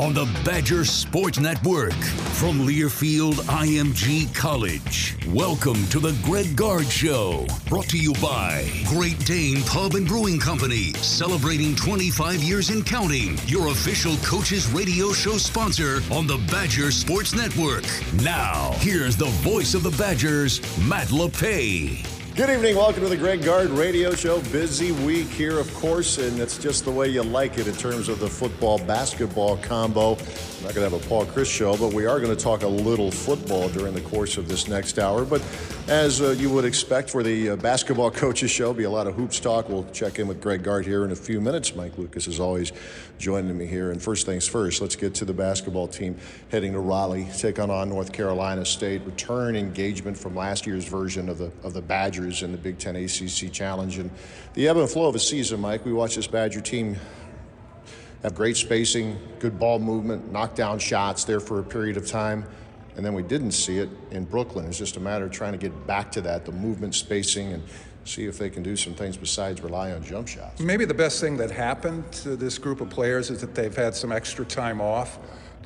On the Badger Sports Network from Learfield IMG College. Welcome to the Greg Gard Show, brought to you by Great Dane Pub and Brewing Company, celebrating 25 years in counting. Your official coaches radio show sponsor on the Badger Sports Network. Now, here's the voice of the Badgers, Matt LePay. Good evening. Welcome to the Greg Gard Radio Show. Busy week here, of course, and it's just the way you like it in terms of the football basketball combo. I'm not going to have a Paul Chryst show, but we are going to talk a little football during the course of this next hour. But as uh, you would expect for the uh, basketball coaches show, be a lot of hoops talk. We'll check in with Greg Gard here in a few minutes. Mike Lucas is always joining me here. And first things first, let's get to the basketball team heading to Raleigh, take on, on North Carolina State, return engagement from last year's version of the of the Badgers in the Big Ten ACC Challenge, and the ebb and flow of a season. Mike, we watched this Badger team have great spacing, good ball movement, knock down shots there for a period of time. And then we didn't see it in Brooklyn. It's just a matter of trying to get back to that, the movement, spacing, and see if they can do some things besides rely on jump shots. Maybe the best thing that happened to this group of players is that they've had some extra time off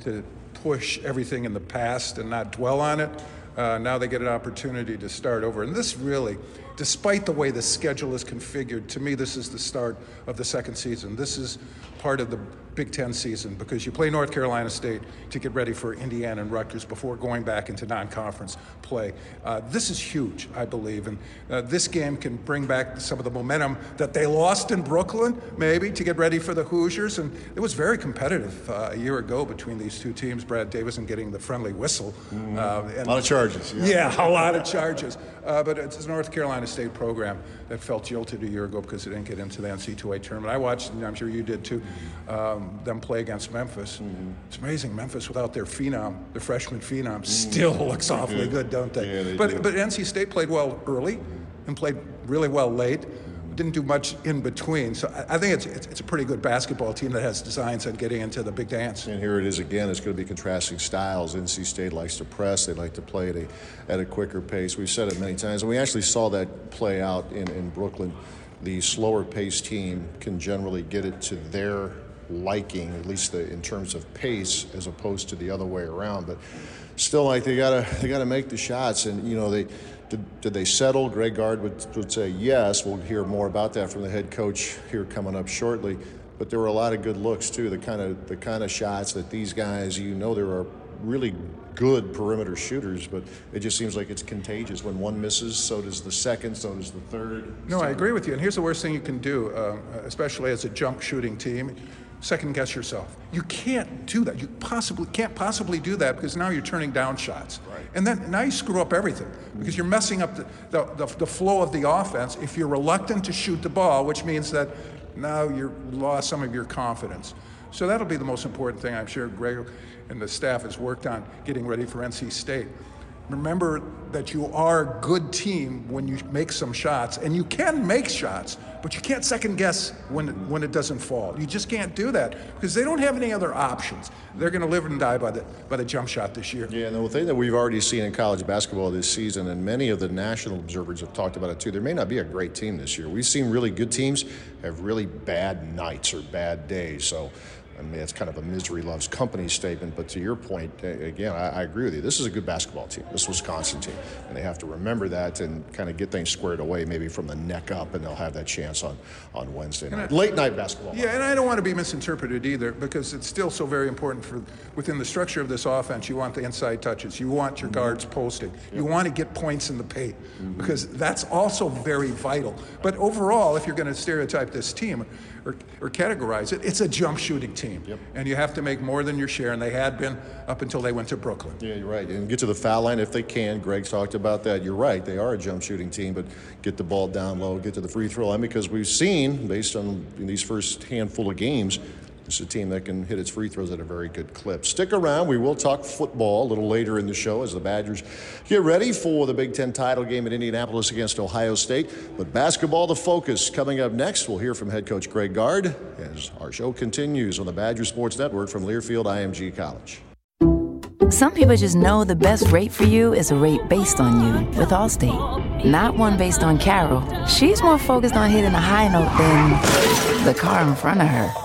to push everything in the past and not dwell on it. Uh, now they get an opportunity to start over. And this really, despite the way the schedule is configured, to me, this is the start of the second season. This is part of the Big Ten season because you play North Carolina State to get ready for Indiana and Rutgers before going back into non conference play. Uh, this is huge, I believe. And uh, this game can bring back some of the momentum that they lost in Brooklyn, maybe, to get ready for the Hoosiers. And it was very competitive uh, a year ago between these two teams. Brad Davison getting the friendly whistle. Mm-hmm. a lot of charges. Yeah, yeah a lot of charges. Uh, but it's a North Carolina State program that felt jilted a year ago because it didn't get into the NC2A tournament. I watched, and I'm sure you did too. Um, them play against Memphis. Mm-hmm. It's amazing. Memphis, without their phenom, the freshman phenom, mm-hmm. still looks awfully good, don't they? Yeah, they but do. but NC State played well early and played really well late. Didn't do much in between. So I, I think it's, it's, it's a pretty good basketball team that has designs on getting into the big dance. And here it is again. It's going to be contrasting styles. NC State likes to press. They like to play at a at a quicker pace. We've said it many times, and we actually saw that play out in in Brooklyn. The slower paced team can generally get it to their liking, at least the, in terms of pace, as opposed to the other way around. But still, like they gotta they gotta make the shots, and you know they. Did, did they settle? Greg Gard would, would say yes. We'll hear more about that from the head coach here coming up shortly. But there were a lot of good looks too. The kind of the kind of shots that these guys, you know, there are really good perimeter shooters, but it just seems like it's contagious. When one misses, so does the second, so does the third. No, I agree with you. And here's the worst thing you can do, uh, especially as a jump shooting team second guess yourself. You can't do that. You possibly can't possibly do that because now you're turning down shots. Right. And then now you screw up everything because you're messing up the, the, the, the flow of the offense if you're reluctant to shoot the ball, which means that now you've lost some of your confidence. So that'll be the most important thing I'm sure Greg and the staff has worked on getting ready for NC State. Remember that you are a good team when you make some shots, and you can make shots, but you can't second guess when it, when it doesn't fall. You just can't do that because they don't have any other options. They're going to live and die by the by the jump shot this year. Yeah, and the thing that we've already seen in college basketball this season, and many of the national observers have talked about it too. There may not be a great team this year. We've seen really good teams have really bad nights or bad days. So I mean, it's kind of a misery loves company statement, but to your point, again, I, I, agree with you. This is a good basketball team, this Wisconsin team, and they have to remember that and kind of get things squared away, maybe from the neck up, and they'll have that chance on, on Wednesday night. I, Late night basketball. Yeah, and I don't want to be misinterpreted either because it's still so very important for within the structure of this offense. You want the inside touches, you want your mm-hmm. guards posting, yep. you want to get points in the paint mm-hmm. because that's also very vital. But overall, if you're going to stereotype this team, or, or categorize it, it's a jump shooting team. Yep. And you have to make more than your share, and they had been up until they went to Brooklyn. Yeah, you're right. And get to the foul line if they can. Greg's talked about that. You're right. They are a jump shooting team, but get the ball down low, get to the free throw line because we've seen, based on these first handful of games, it's a team that can hit its free throws at a very good clip. Stick around. We will talk football a little later in the show as the Badgers get ready for the Big Ten title game in Indianapolis against Ohio State. But basketball, the focus. Coming up next, we'll hear from head coach Greg Gard as our show continues on the Badger Sports Network from Learfield IMG College. Some people just know the best rate for you is a rate based on you with Allstate, not one based on Carol. She's more focused on hitting a high note than the car in front of her.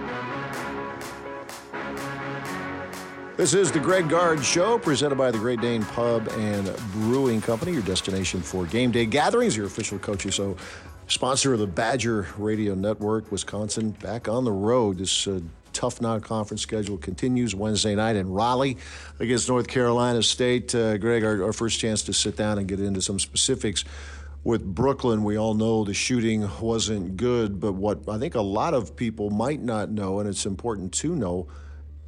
This is the Greg Gard Show, presented by the Great Dane Pub and Brewing Company, your destination for game day gatherings, your official coaches. So, sponsor of the Badger Radio Network, Wisconsin, back on the road. This uh, tough non-conference schedule continues Wednesday night in Raleigh against North Carolina State. Uh, Greg, our, our first chance to sit down and get into some specifics with Brooklyn, we all know the shooting wasn't good, but what I think a lot of people might not know, and it's important to know,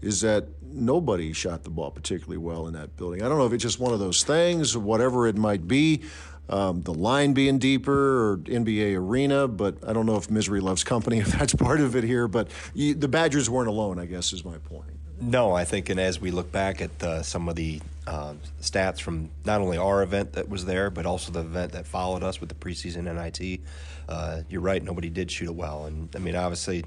is that nobody shot the ball particularly well in that building. I don't know if it's just one of those things, whatever it might be, um, the line being deeper or NBA arena, but I don't know if misery loves company, if that's part of it here. But you, the Badgers weren't alone, I guess, is my point. No, I think, and as we look back at uh, some of the uh, stats from not only our event that was there, but also the event that followed us with the preseason NIT, uh, you're right, nobody did shoot it well. And I mean, obviously,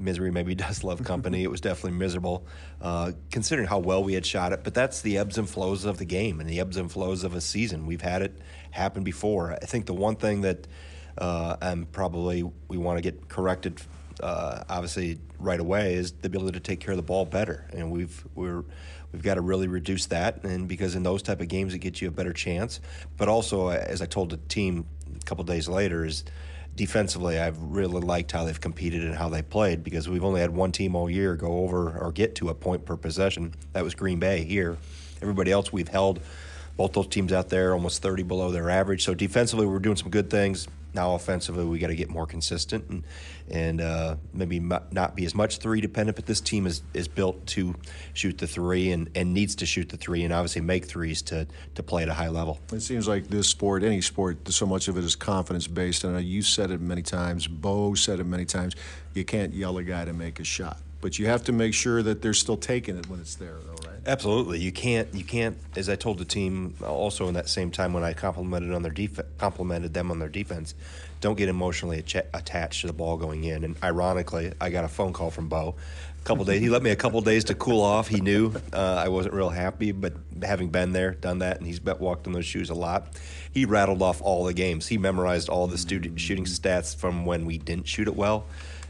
misery maybe does love company. it was definitely miserable, uh, considering how well we had shot it. But that's the ebbs and flows of the game and the ebbs and flows of a season. We've had it happen before. I think the one thing that uh, and probably we want to get corrected, uh, obviously right away, is the ability to take care of the ball better. And we've we're we've got to really reduce that. And because in those type of games, it gets you a better chance. But also, as I told the team a couple days later, is defensively, I've really liked how they've competed and how they played because we've only had one team all year go over or get to a point per possession. That was Green Bay here. Everybody else we've held both those teams out there almost 30 below their average. So defensively, we're doing some good things. Now offensively, we got to get more consistent and and uh, maybe not be as much three dependent. But this team is, is built to shoot the three and, and needs to shoot the three and obviously make threes to to play at a high level. It seems like this sport, any sport, so much of it is confidence based. And you said it many times. Bo said it many times. You can't yell a guy to make a shot, but you have to make sure that they're still taking it when it's there, though, right? Absolutely, you can't. You can't. As I told the team, also in that same time when I complimented on their def- complimented them on their defense, don't get emotionally attached to the ball going in. And ironically, I got a phone call from Bo. A couple days. He let me a couple days to cool off. He knew uh, I wasn't real happy, but having been there, done that, and he's walked in those shoes a lot. He rattled off all the games. He memorized all the student shooting stats from when we didn't shoot it well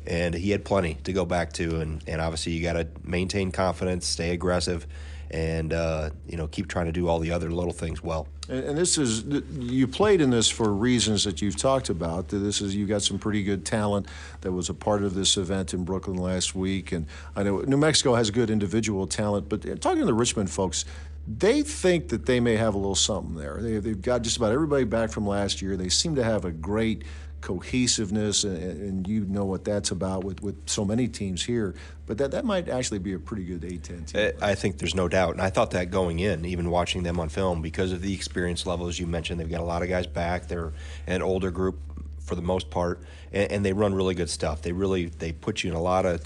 and he had plenty to go back to. And, and obviously, you got to maintain confidence, stay aggressive, and uh, you know keep trying to do all the other little things well. And, and this is you played in this for reasons that you've talked about. This is you got some pretty good talent that was a part of this event in Brooklyn last week, and I know New Mexico has good individual talent. But uh, talking to the Richmond folks, they think that they may have a little something there. They, have got just about everybody back from last year. They seem to have a great cohesiveness, and, and, you know what that's about with, with so many teams here. But that, that might actually be a pretty good A10 team. I think there's no doubt. And I thought that going in, even watching them on film, because of the experience level, as you mentioned, they've got a lot of guys back. They're an older group for the most part, and, and they run really good stuff. They really they put you in a lot of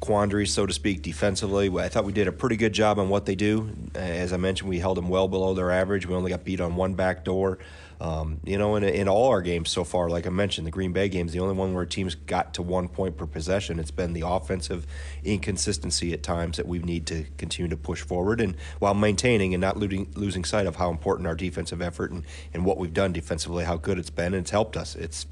quandaries, so to speak, defensively. I thought we did a pretty good job on what they do. As I mentioned, we held them well below their average. We only got beat on one back door. Um, you know, in, in all our games so far, like I mentioned, the Green Bay games, the only one where teams got to one point per possession. It's been the offensive inconsistency at times that we need to continue to push forward, and while maintaining and not losing losing sight of how important our defensive effort and, and what we've done defensively, how good it's been, and it's helped us. It's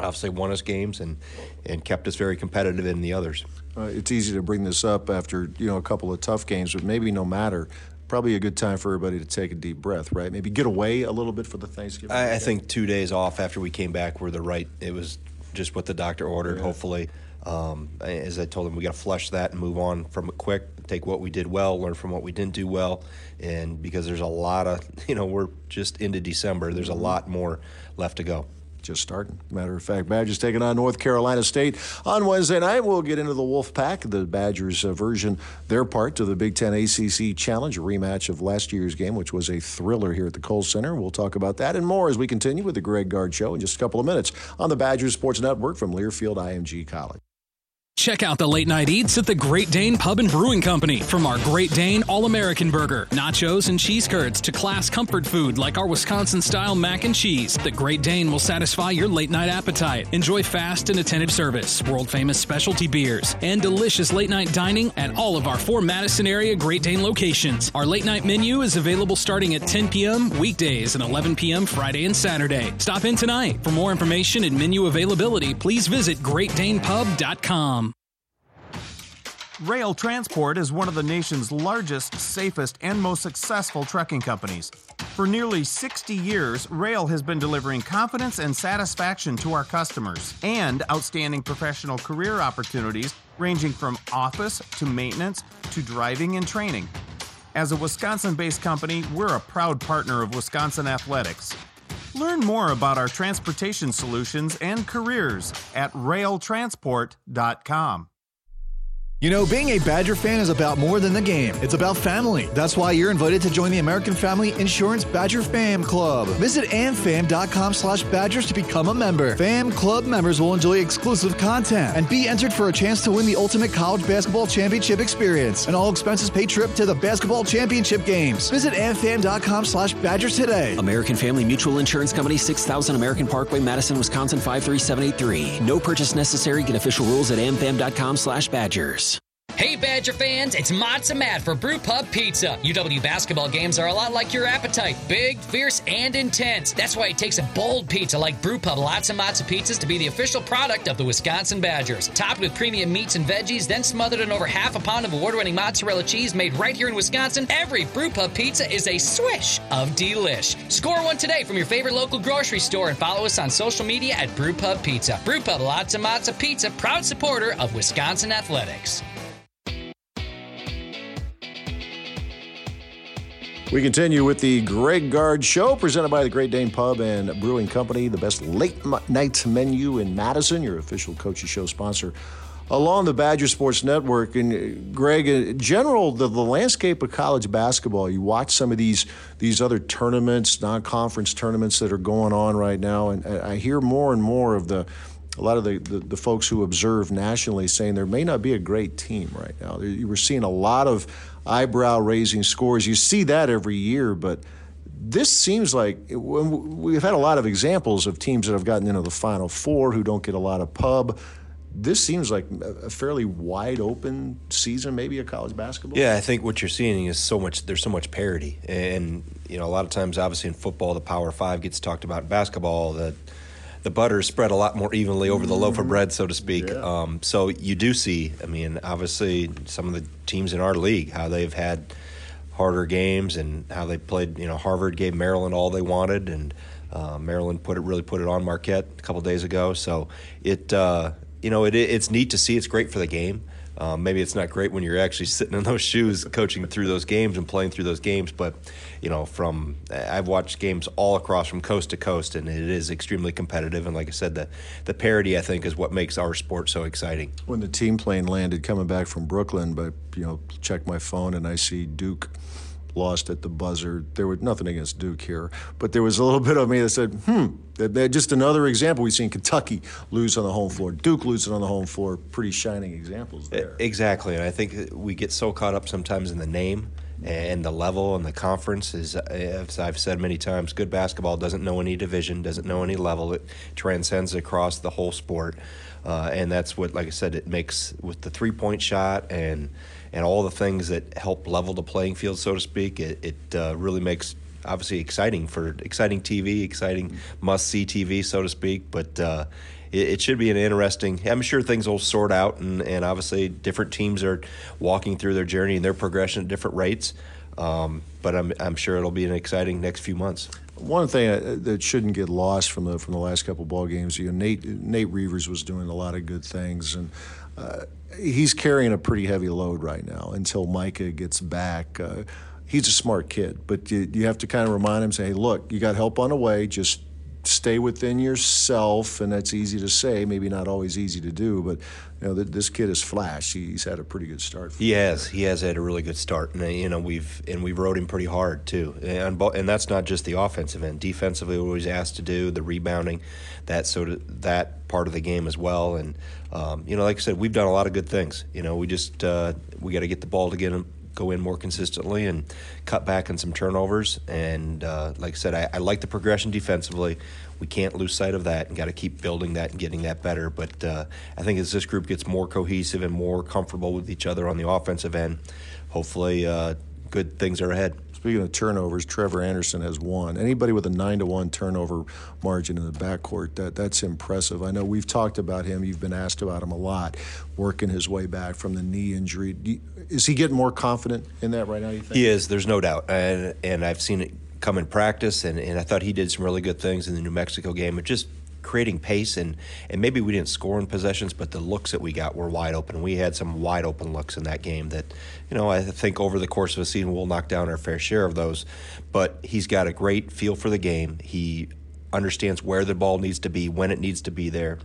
obviously won us games and and kept us very competitive in the others. Uh, it's easy to bring this up after you know a couple of tough games, but maybe no matter probably a good time for everybody to take a deep breath, right? Maybe get away a little bit for the Thanksgiving. I, I think two days off after we came back were the right. It was just what the doctor ordered. Yeah. Hopefully, um, as I told him, we got to flush that and move on from it quick. Take what we did well, learn from what we didn't do well, and because there's a lot of you know we're just into December. There's a mm-hmm. lot more left to go just starting. Matter of fact, Badgers taking on North Carolina State on Wednesday night. We'll get into the Wolf Pack, the Badgers' uh, version, their part to the Big Ten ACC Challenge, a rematch of last year's game, which was a thriller here at the Kohl Center. We'll talk about that and more as we continue with the Greg Gard Show in just a couple of minutes on the Badgers Sports Network from Learfield IMG College. Check out the late night eats at the Great Dane Pub and Brewing Company. From our Great Dane All American Burger, nachos, and cheese curds to class comfort food like our Wisconsin style mac and cheese, the Great Dane will satisfy your late night appetite. Enjoy fast and attentive service, world famous specialty beers, and delicious late night dining at all of our four Madison area Great Dane locations. Our late night menu is available starting at 10 p.m. weekdays and 11 p.m. Friday and Saturday. Stop in tonight. For more information and menu availability, please visit greatdanepub.com. Roehl Transport is one of the nation's largest, safest, and most successful trucking companies. For nearly 60 years, Roehl has been delivering confidence and satisfaction to our customers and outstanding professional career opportunities ranging from office to maintenance to driving and training. As a Wisconsin based company, we're a proud partner of Wisconsin Athletics. Learn more about our transportation solutions and careers at roehltransport.com. You know, being a Badger fan is about more than the game. It's about family. That's why you're invited to join the American Family Insurance Badger Fam Club. Visit amfam.com slash badgers to become a member. Fam Club members will enjoy exclusive content and be entered for a chance to win the ultimate college basketball championship experience. An all expenses paid trip to the basketball championship games. Visit amfam.com slash badgers today. American Family Mutual Insurance Company, 6000 American Parkway, Madison, Wisconsin, 53783. No purchase necessary. Get official rules at amfam.com slash badgers. Hey Badger fans, it's Motzza Matt for Brew Pub Pizza. UW basketball games are a lot like your appetite big, fierce, and intense. That's why it takes a bold pizza like Brew Pub Lotzza Motzza Pizzas to be the official product of the Wisconsin Badgers. Topped with premium meats and veggies, then smothered in over half a pound of award winning mozzarella cheese made right here in Wisconsin, every Brew Pub pizza is a swish of delish. Score one today from your favorite local grocery store and follow us on social media at Brew Pub Pizza. Brew Pub Lotzza Motzza Pizza, proud supporter of Wisconsin Athletics. We continue with the Greg Gard Show, presented by the Great Dane Pub and Brewing Company, the best late night menu in Madison, your official Coaches Show sponsor along the Badger Sports Network. And uh, Greg, in general, the, the landscape of college basketball, you watch some of these these other tournaments, non-conference tournaments that are going on right now, and I hear more and more of the a lot of the, the, the, folks who observe nationally saying there may not be a great team right now. You were seeing a lot of eyebrow raising scores. You see that every year, but this seems like we've had a lot of examples of teams that have gotten into the Final Four who don't get a lot of pub. This seems like a fairly wide open season, maybe a college basketball. Yeah, I think what you're seeing is so much. There's so much parity, and you know, a lot of times, obviously in football, the Power Five gets talked about. In basketball, the the butter is spread a lot more evenly over the loaf of bread, so to speak. Um, so you do see, I mean, obviously some of the teams in our league how they've had harder games and how they played. You know, Harvard gave Maryland all they wanted, and uh, Maryland put it really put it on Marquette a couple days ago. So it uh, you know it, it's neat to see. It's great for the game. Um, maybe it's not great when you're actually sitting in those shoes, coaching through those games and playing through those games. But you know, from I've watched games all across from coast to coast, and it is extremely competitive. And like I said, the the parity I think is what makes our sport so exciting. When the team plane landed coming back from Brooklyn, but you know, check my phone and I see Duke lost at the buzzer. There was nothing against Duke here, but there was a little bit of me that said, hmm, just another example. We've seen Kentucky lose on the home floor, Duke losing on the home floor. Pretty shining examples there. Exactly, and I think we get so caught up sometimes in the name and the level and the conference is as I've said many times good basketball doesn't know any division doesn't know any level it transcends across the whole sport uh, and that's what like I said it makes with the three point shot and and all the things that help level the playing field so to speak it, it uh, really makes obviously exciting for exciting TV exciting must see TV so to speak but uh, it, it, should be an interesting. I'm sure things will sort out, and, and obviously different teams are walking through their journey and their progression at different rates. Um, but I'm, I'm sure it'll be an exciting next few months. One thing uh, that shouldn't get lost from the from the last couple ball games, you know, Nate Nate Reuvers was doing a lot of good things, and uh, he's carrying a pretty heavy load right now until Micah gets back. Uh, he's a smart kid, but you, you have to kind of remind him, say, hey, look, you got help on the way. Just stay within yourself, and that's easy to say, maybe not always easy to do. But you know, this kid is flash. He's had a pretty good start. He has. He has had a really good start, and you know we've and we've rode him pretty hard too. And and that's not just the offensive end. Defensively, what he's asked to do, the rebounding, that sort of that part of the game as well. And um, you know, like I said, we've done a lot of good things. You know, we just uh, we got to get the ball to get him go in more consistently and cut back on some turnovers. And uh, like I said, I, I, like the progression defensively. We can't lose sight of that and got to keep building that and getting that better. But uh, I think as this group gets more cohesive and more comfortable with each other on the offensive end, hopefully uh, good things are ahead. Speaking of turnovers, Trevor Anderson has one. Anybody with a nine to one turnover margin in the backcourt, that that's impressive. I know we've talked about him. You've been asked about him a lot, working his way back from the knee injury. Is he getting more confident in that right now? You think he is? There's no doubt, and and I've seen it come in practice, and, and I thought he did some really good things in the New Mexico game. It just creating pace and and maybe we didn't score in possessions, but the looks that we got were wide open. We had some wide open looks in that game that, you know, I think over the course of a season we'll knock down our fair share of those. But he's got a great feel for the game. He understands where the ball needs to be, when it needs to be there.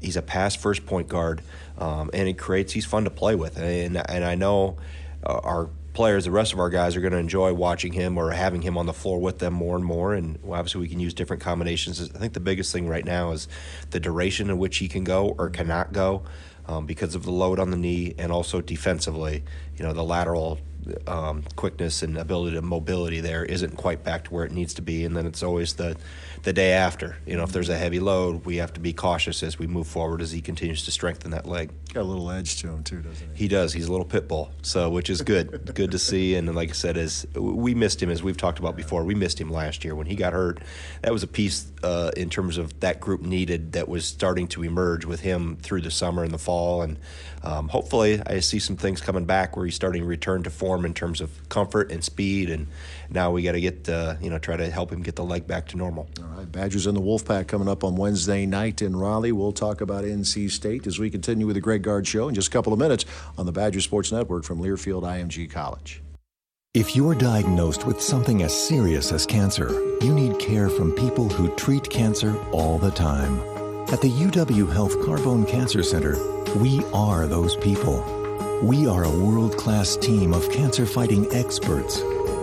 He's a pass first point guard, um, and he creates. He's fun to play with, and and I know uh, our players, the rest of our guys are going to enjoy watching him or having him on the floor with them more and more. And obviously, we can use different combinations. I think the biggest thing right now is the duration in which he can go or cannot go um, because of the load on the knee, and also defensively, you know, the lateral um, quickness and ability to mobility there isn't quite back to where it needs to be. And then it's always the the day after. You know, if there's a heavy load, we have to be cautious as we move forward as he continues to strengthen that leg. Got a little edge to him too, doesn't he? He does. He's a little pit bull, so which is good. good to see. And like I said, as we missed him, as we've talked about before, we missed him last year when he got hurt. That was a piece uh, in terms of that group needed that was starting to emerge with him through the summer and the fall. And um, hopefully, I see some things coming back where he's starting to return to form in terms of comfort and speed and now we got to get uh, you know try to help him get the leg back to normal. All right, Badgers and the Wolfpack coming up on Wednesday night in Raleigh. We'll talk about NC State as we continue with the Greg Gard Show in just a couple of minutes on the Badger Sports Network from Learfield IMG College. If you're diagnosed with something as serious as cancer, you need care from people who treat cancer all the time. At the UW Health Carbone Cancer Center, we are those people. We are a world class team of cancer fighting experts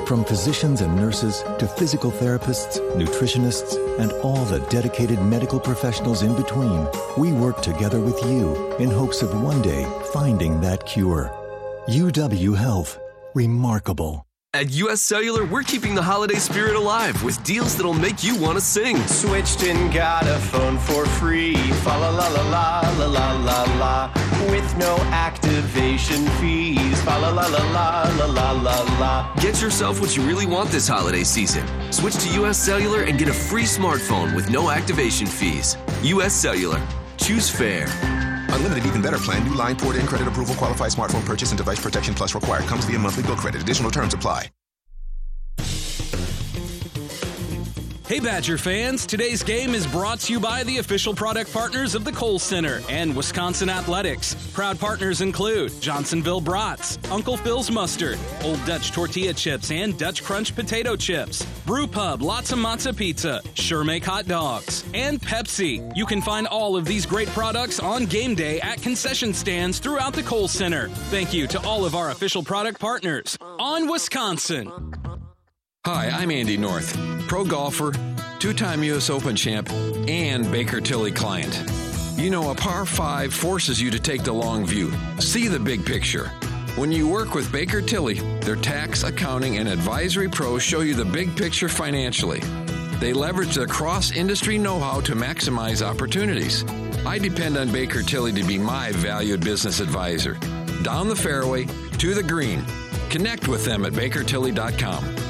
from physicians and nurses to physical therapists, nutritionists, and all the dedicated medical professionals in between, we work together with you in hopes of one day finding that cure. UW Health. Remarkable. At US Cellular, we're keeping the holiday spirit alive with deals that'll make you want to sing. Switched and got a phone for free. Fa la la la la la la la la. With no activation fees. Fa la la la la la la la la. Get yourself what you really want this holiday season. Switch to US Cellular and get a free smartphone with no activation fees. U.S. Cellular. Choose fair. Unlimited even better plan. New line port in credit approval qualified smartphone purchase and device protection plus required. Comes via monthly bill credit. Additional terms apply. Hey, Badger fans! Today's game is brought to you by the official product partners of the Kohl Center and Wisconsin Athletics. Proud partners include Johnsonville Brats, Uncle Phil's Mustard, Old Dutch Tortilla Chips and Dutch Crunch Potato Chips, Brew Pub Lotzza Motzza Pizza, Sure Make Hot Dogs, and Pepsi. You can find all of these great products on game day at concession stands throughout the Kohl Center. Thank you to all of our official product partners on Wisconsin. Hi, I'm Andy North, pro golfer, two time U.S. Open champ, and Baker Tilly client. You know, a par 5 forces you to take the long view, see the big picture. When you work with Baker Tilly, their tax, accounting, and advisory pros show you the big picture financially. They leverage their cross industry know how to maximize opportunities. I depend on Baker Tilly to be my valued business advisor. Down the fairway, to the green. Connect with them at bakertilly.com.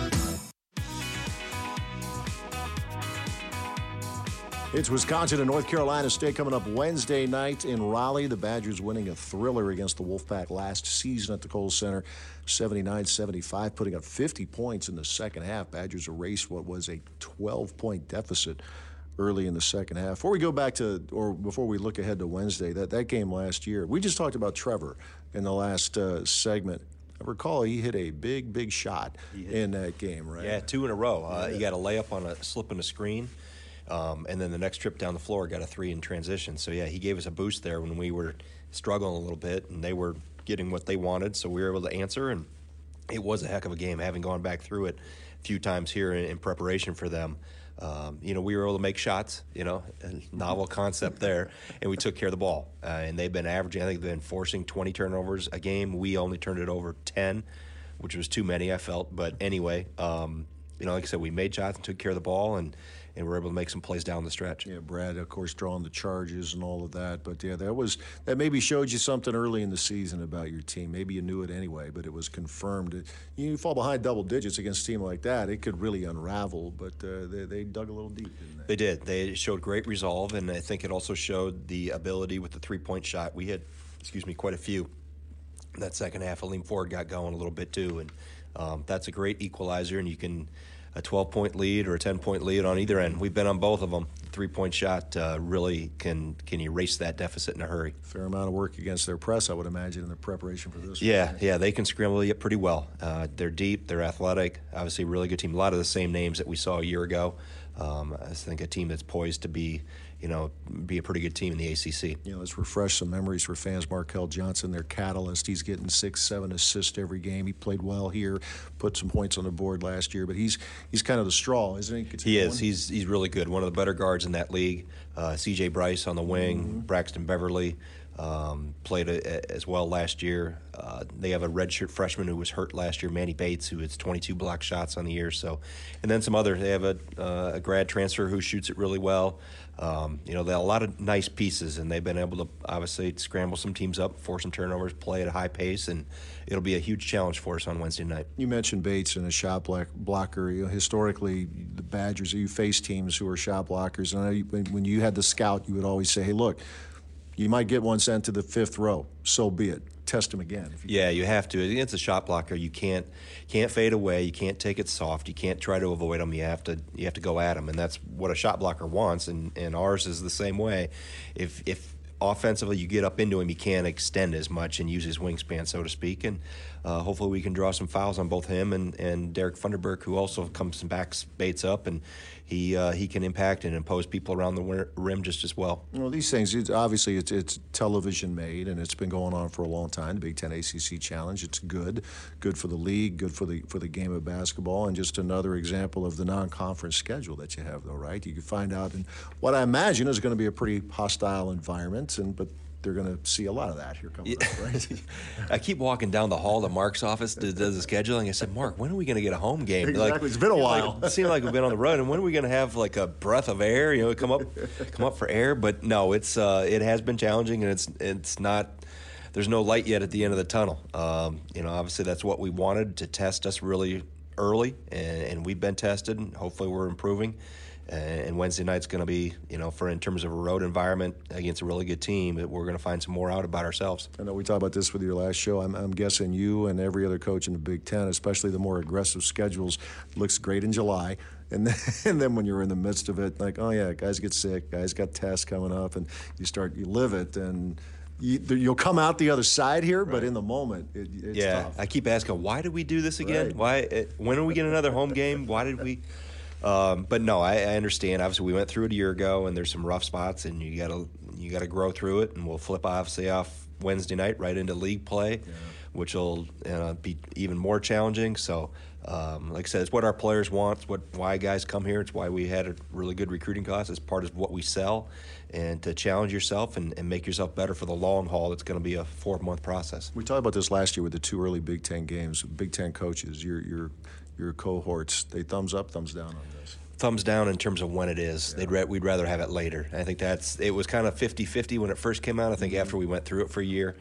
It's Wisconsin and North Carolina State coming up Wednesday night in Raleigh. The Badgers winning a thriller against the Wolfpack last season at the Kohl Center, 79-75, putting up 50 points in the second half. Badgers erased what was a 12-point deficit early in the second half. Before we go back to, or before we look ahead to Wednesday, that, that game last year, we just talked about Trevor in the last uh, segment. I recall he hit a big, big shot in that game, right? Yeah, two in a row. Uh, Yeah. He got a layup on a slip in a screen, um, and then the next trip down the floor got a three in transition. So yeah, he gave us a boost there when we were struggling a little bit, and they were getting what they wanted. So we were able to answer, and it was a heck of a game. Having gone back through it a few times here in, in preparation for them. Um, you know, we were able to make shots, you know, a novel concept there, and we took care of the ball. Uh, and they've been averaging, I think they've been forcing 20 turnovers a game. We only turned it over 10, which was too many, I felt. But anyway, um, you know, like I said, we made shots and took care of the ball, and, and we were able to make some plays down the stretch. Yeah, Brad, of course, drawing the charges and all of that. But yeah, that was that maybe showed you something early in the season about your team. Maybe you knew it anyway, but it was confirmed. You fall behind double digits against a team like that, it could really unravel. But uh, they, they dug a little deep. Didn't They did. They showed great resolve, and I think it also showed the ability with the three point shot. We had, excuse me, quite a few. That second half, Aleem Ford got going a little bit too, and um, that's a great equalizer. And you can a 12 point lead or a 10 point lead on either end. We've been on both of them. The three point shot uh, really can can erase that deficit in a hurry. Fair amount of work against their press, I would imagine, in the preparation for this. Yeah, yeah, they can scramble it pretty well. Uh, they're deep, they're athletic. Obviously, a really good team. A lot of the same names that we saw a year ago. Um, I think a team that's poised to be, you know, be a pretty good team in the ACC. You know, let's refresh some memories for fans. Markell Johnson, their catalyst. He's getting six, seven assists every game. He played well here, put some points on the board last year, but he's he's kind of the straw, isn't he? Gets He is. going. He's he's really good. One of the better guards in that league. Uh, C.J. Bryce on the wing. Mm-hmm. Braxton Beverly um, played a, a- as well last year. Uh, they have a redshirt freshman who was hurt last year, Manny Bates, who has 22 block shots on the year. So, and then some other. They have a, uh, a grad transfer who shoots it really well. Um, you know, they have a lot of nice pieces, and they've been able to obviously scramble some teams up, force some turnovers, play at a high pace, and it'll be a huge challenge for us on Wednesday night. You mentioned Bates and a shot block, blocker. You know, historically, the Badgers, you face teams who are shot blockers. And you, when you had the scout, you would always say, hey, look, you might get one sent to the fifth row. So be it. Test him again. You Yeah, you have to. It's a shot blocker, you can't can't fade away. You can't take it soft. You can't try to avoid them. You have to you have to go at them, and that's what a shot blocker wants. And, and ours is the same way. If if offensively you get up into him, you can't extend as much and use his wingspan, so to speak. And uh, hopefully we can draw some fouls on both him and, and Derek Funderburk, who also comes and backs Bates up, and he uh, he can impact and impose people around the rim just as well. Well, these things, it's, obviously, it's, it's television made, and it's been going on for a long time. The Big Ten ACC Challenge, it's good, good for the league, good for the for the game of basketball, and just another example of the non-conference schedule that you have, though, right? You can find out in what I imagine is going to be a pretty hostile environment, and but they're going to see a lot of that here coming up, right? I keep walking down the hall to Mark's office to do the scheduling. I said, Mark, when are we going to get a home game? Exactly. It's been a while. Like, it seems like we've been on the road, and when are we going to have like a breath of air? You know, come up, come up for air. But no, it's uh, it has been challenging, and it's it's not. There's no light yet at the end of the tunnel. Um, you know, obviously that's what we wanted to test us really early, and, and we've been tested, and hopefully we're improving. Uh, and Wednesday night's going to be, you know, for in terms of a road environment against a really good team, we're going to find some more out about ourselves. I know we talked about this with your last show. I'm, I'm, guessing you and every other coach in the Big Ten, especially the more aggressive schedules, looks great in July. And then, and then when you're in the midst of it, like, oh yeah, guys get sick, guys got tests coming up, and you start, you live it, and you, will come out the other side here, right. but in the moment, it, it's yeah. Tough. I keep asking, why did we do this again? Right. Why? It, when are we getting another home game? Why did we? Um, but no, I, I, understand. Obviously, we went through it a year ago, and there's some rough spots, and you gotta you gotta grow through it. And we'll flip obviously off Wednesday night right into league play, yeah. which will uh, be even more challenging. So, um, like I said, it's what our players want. It's what why guys come here. It's why we had a really good recruiting class. It's part of what we sell, and to challenge yourself and, and make yourself better for the long haul. It's going to be a four month process. We talked about this last year with the two early Big Ten games. Big Ten coaches, you're you're your cohorts, they thumbs up, thumbs down on this? Thumbs down in terms of when it is. Yeah. They'd re- we'd rather have it later. I think that's it was kind of 50-50 when it first came out. I think mm-hmm. after we went through it for a year,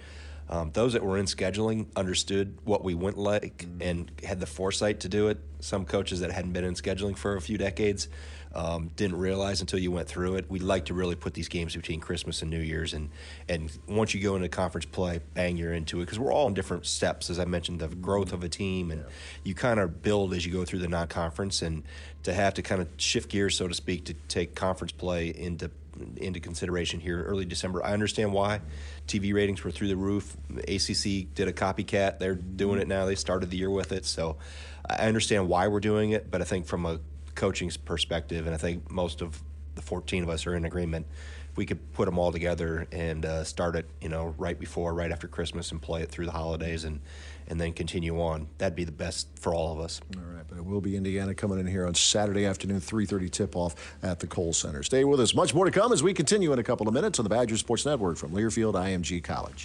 um, those that were in scheduling understood what we went like mm-hmm. and had the foresight to do it. Some coaches that hadn't been in scheduling for a few decades um, didn't realize until you went through it. We like to really put these games between Christmas and New Year's, and and once you go into conference play, bang, you're into it because we're all in different steps, as I mentioned, the growth of a team, and yeah. you kind of build as you go through the non-conference, and to have to kind of shift gears, so to speak, to take conference play into into consideration here early December. I understand why TV ratings were through the roof. ACC did a copycat; they're doing it now. They started the year with it, so I understand why we're doing it. But I think from a coaching perspective, and I think most of the 14 of us are in agreement. We could put them all together and uh, start it, you know, right before, right after Christmas, and play it through the holidays, and and then continue on. That'd be the best for all of us. All right, but it will be Indiana coming in here on Saturday afternoon, 3:30 tip-off at the Kohl Center. Stay with us. Much more to come as we continue in a couple of minutes on the Badger Sports Network from Learfield IMG College.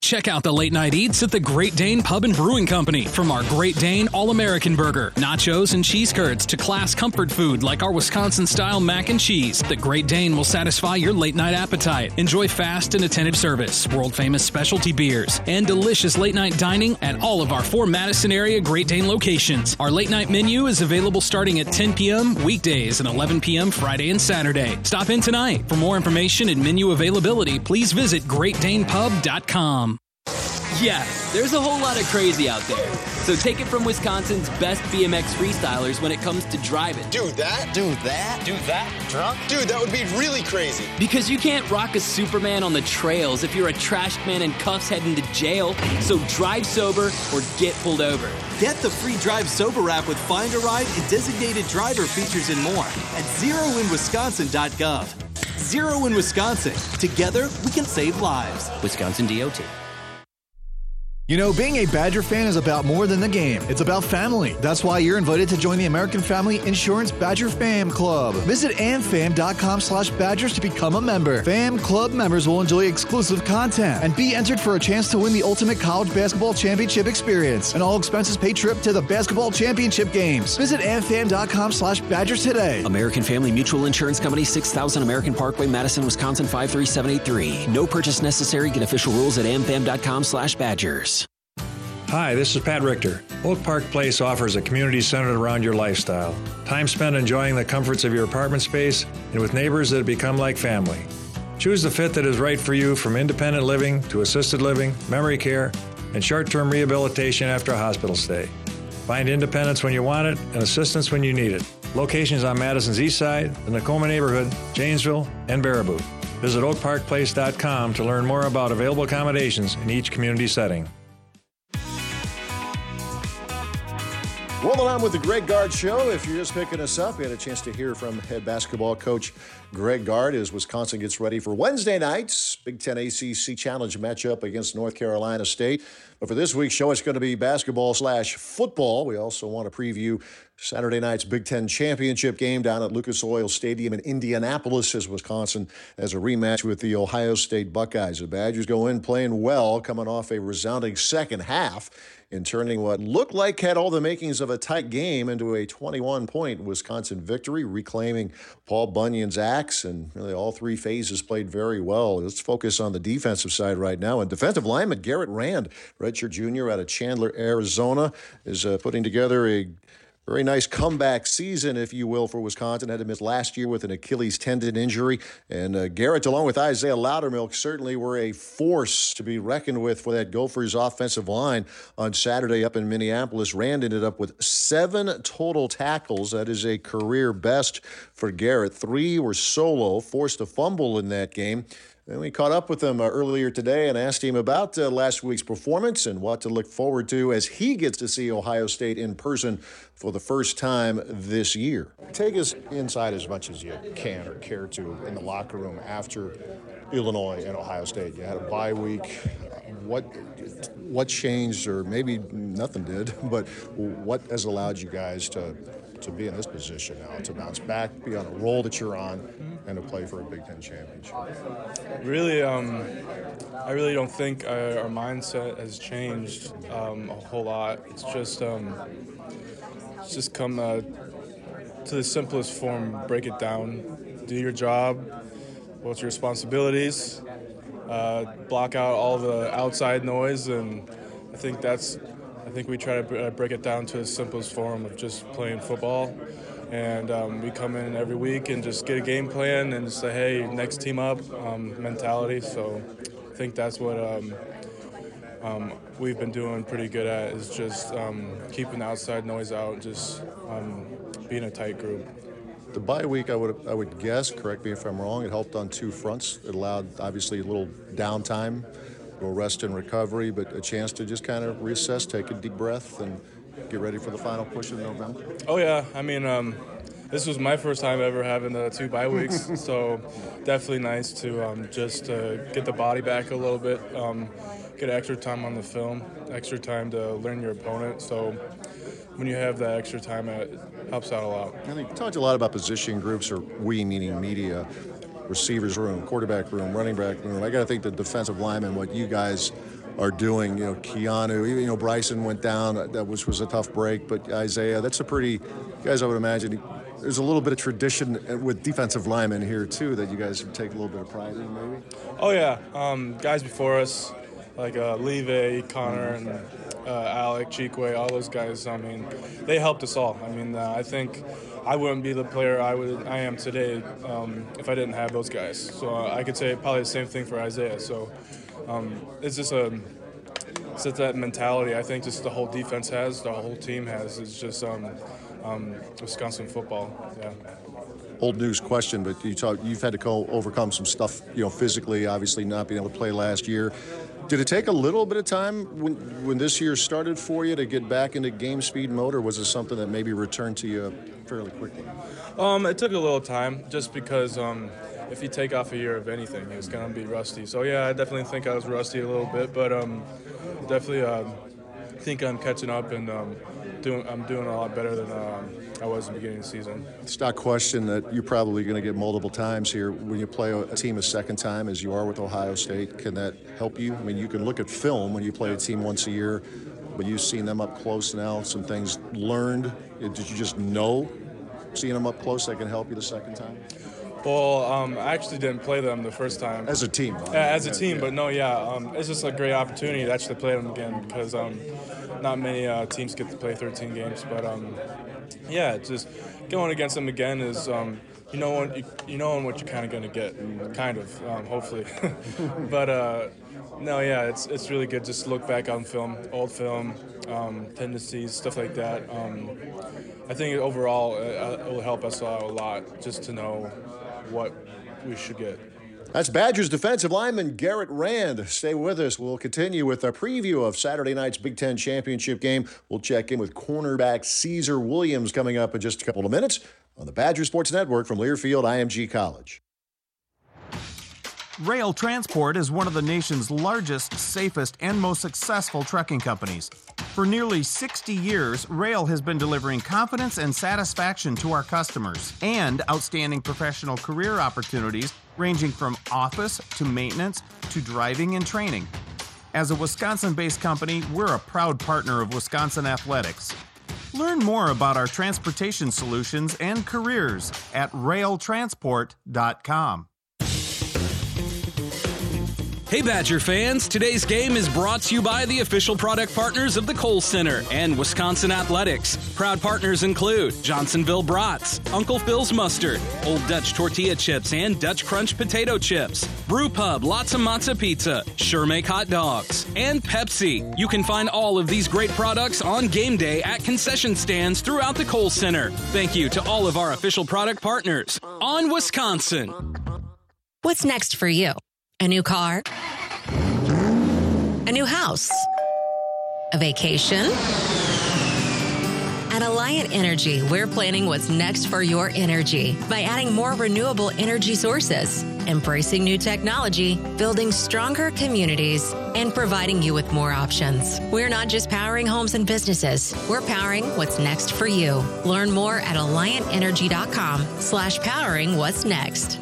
Check out the late night eats at the Great Dane Pub and Brewing Company. From our Great Dane All American Burger, nachos, and cheese curds to class comfort food like our Wisconsin style mac and cheese, the Great Dane will satisfy your late night appetite. Enjoy fast and attentive service, world famous specialty beers, and delicious late night dining at all of our four Madison area Great Dane locations. Our late night menu is available starting at 10 p.m. weekdays and 11 p.m. Friday and Saturday. Stop in tonight. For more information and menu availability, please visit greatdanepub.com. Yeah, there's a whole lot of crazy out there. So take it from Wisconsin's best BMX freestylers when it comes to driving. Do that? Do that? Do that? Drunk? Dude, that would be really crazy. Because you can't rock a Superman on the trails if you're a trashed man in cuffs heading to jail. So drive sober or get pulled over. Get the free Drive Sober app with Find a Ride and designated driver features and more at zeroinwisconsin.gov. Zero in Wisconsin. Together, we can save lives. Wisconsin DOT. You know, being a Badger fan is about more than the game. It's about family. That's why you're invited to join the American Family Insurance Badger Fam Club. Visit amfam.com slash badgers to become a member. Fam Club members will enjoy exclusive content and be entered for a chance to win the ultimate college basketball championship experience. An all expenses paid trip to the basketball championship games. Visit amfam.com slash badgers today. American Family Mutual Insurance Company, 6000 American Parkway, Madison, Wisconsin, 53783. No purchase necessary. Get official rules at amfam.com slash badgers. Hi, this is Pat Richter. Oak Park Place offers a community centered around your lifestyle. Time spent enjoying the comforts of your apartment space and with neighbors that become like family. Choose the fit that is right for you from independent living to assisted living, memory care, and short term rehabilitation after a hospital stay. Find independence when you want it and assistance when you need it. Locations on Madison's East Side, the Nakoma neighborhood, Janesville, and Baraboo. Visit oakparkplace.com to learn more about available accommodations in each community setting. Rolling on with the Greg Gard Show. If you're just picking us up, we had a chance to hear from head basketball coach Greg Gard as Wisconsin gets ready for Wednesday night's Big Ten ACC Challenge matchup against North Carolina State. But for this week's show, it's going to be basketball slash football. We also want to preview Saturday night's Big Ten championship game down at Lucas Oil Stadium in Indianapolis as Wisconsin as a rematch with the Ohio State Buckeyes. The Badgers go in playing well, coming off a resounding second half in turning what looked like had all the makings of a tight game into a 21 point Wisconsin victory, reclaiming Paul Bunyan's axe. And really, all three phases played very well. Let's focus on the defensive side right now. And defensive lineman Garrett Rand, redshirt junior out of Chandler, Arizona, is uh, putting together a very nice comeback season, if you will, for Wisconsin. Had to miss last year with an Achilles tendon injury. And uh, Garrett, along with Isaiah Loudermilk, certainly were a force to be reckoned with for that Gophers offensive line on Saturday up in Minneapolis. Rand ended up with seven total tackles. That is a career best for Garrett. Three were solo, forced a fumble in that game. And we caught up with him uh, earlier today and asked him about uh, last week's performance and what to look forward to as he gets to see Ohio State in person for the first time this year. Take us inside as much as you can or care to in the locker room after Illinois and Ohio State. You had a bye week. What what changed, or maybe nothing did, but what has allowed you guys to to be in this position now, to bounce back, be on a roll that you're on, and to play for a Big Ten championship? Really, um, I really don't think our, our mindset has changed um, a whole lot. It's just um, it's just come uh, to the simplest form. Break it down. Do your job. What's your responsibilities? Uh, block out all the outside noise, and I think that's I think we try to uh, break it down to the simplest form of just playing football. And um, we come in every week and just get a game plan and say, hey, next team up um, mentality. So I think that's what um, um we've been doing pretty good at is just um, keeping the outside noise out, just um, being a tight group. The bye week, I would I would guess. Correct me if I'm wrong. It helped on two fronts. It allowed obviously a little downtime a little rest and recovery, but a chance to just kind of reassess, take a deep breath, and get ready for the final push in November? Oh, yeah. I mean, um, this was my first time ever having the two bye weeks, so definitely nice to um, just uh, get the body back a little bit, um, get extra time on the film, extra time to learn your opponent. So when you have that extra time, it helps out a lot. And you talked a lot about position groups, or we meaning media receivers room, quarterback room, running back room. I got to think the defensive linemen, what you guys are doing. You know, Keanu, you know, Bryson went down, that was was a tough break, but Isaiah, that's a pretty, guys, I would imagine. There's a little bit of tradition with defensive linemen here too that you guys take a little bit of pride in, maybe. Oh yeah, um, guys before us, like uh, Leve, Connor, and uh, Alec, Chikwe, all those guys. I mean, they helped us all. I mean, uh, I think I wouldn't be the player I would I am today um, if I didn't have those guys. So uh, I could say probably the same thing for Isaiah. So um, it's just a it's just that mentality. I think just the whole defense has, the whole team has. It's just um, um Wisconsin football. Yeah old news question, but you talk, you've had to co- overcome some stuff, you know, physically, obviously not being able to play last year. Did it take a little bit of time when, when this year started for you to get back into game speed mode, or was it something that maybe returned to you fairly quickly? Um, it took a little time just because um, if you take off a year of anything, it's going to be rusty. So, yeah, I definitely think I was rusty a little bit, but um, definitely uh, think I'm catching up and um, doing, I'm doing a lot better than um, I was in the beginning of the season. Stock question that you're probably going to get multiple times here. When you play a team a second time, as you are with Ohio State, can that help you? I mean, you can look at film when you play a team once a year, but you've seen them up close now, some things learned. Did you just know seeing them up close that can help you the second time? Well, um, I actually didn't play them the first time. As a team? Yeah, as a team, yeah. but no, yeah. Um, it's just a great opportunity to actually play them again because um, not many uh, teams get to play 13 games. But um, yeah, just going against them again is um, you know what you, you know what you're kind of going to get, kind of, um, hopefully. but uh, no, yeah, it's it's really good just to look back on film, old film, um, tendencies, stuff like that. Um, I think overall it, it will help us out a lot just to know what we should get. That's Badgers defensive lineman Garrett Rand. Stay with us. We'll continue with a preview of Saturday night's Big Ten championship game. We'll check in with cornerback Caesar Williams coming up in just a couple of minutes on the Badger Sports Network from Learfield IMG College. Roehl Transport is one of the nation's largest, safest, and most successful trucking companies. For nearly 60 years, Roehl has been delivering confidence and satisfaction to our customers and outstanding professional career opportunities ranging from office to maintenance to driving and training. As a Wisconsin based company, we're a proud partner of Wisconsin Athletics. Learn more about our transportation solutions and careers at roehltransport.com. Hey Badger fans, today's game is brought to you by the official product partners of the Kohl Center and Wisconsin Athletics. Proud partners include Johnsonville Brats, Uncle Phil's Mustard, Old Dutch Tortilla Chips and Dutch Crunch Potato Chips, Brew Pub Lotzza Motzza Pizza, Sure Make Hot Dogs, and Pepsi. You can find all of these great products on game day at concession stands throughout the Kohl Center. Thank you to all of our official product partners on Wisconsin. What's next for you? A new car? A new house? A vacation? At Alliant Energy, we're planning what's next for your energy by adding more renewable energy sources, embracing new technology, building stronger communities, and providing you with more options. We're not just powering homes and businesses, we're powering what's next for you. Learn more at alliantenergy.com slash powering what's next.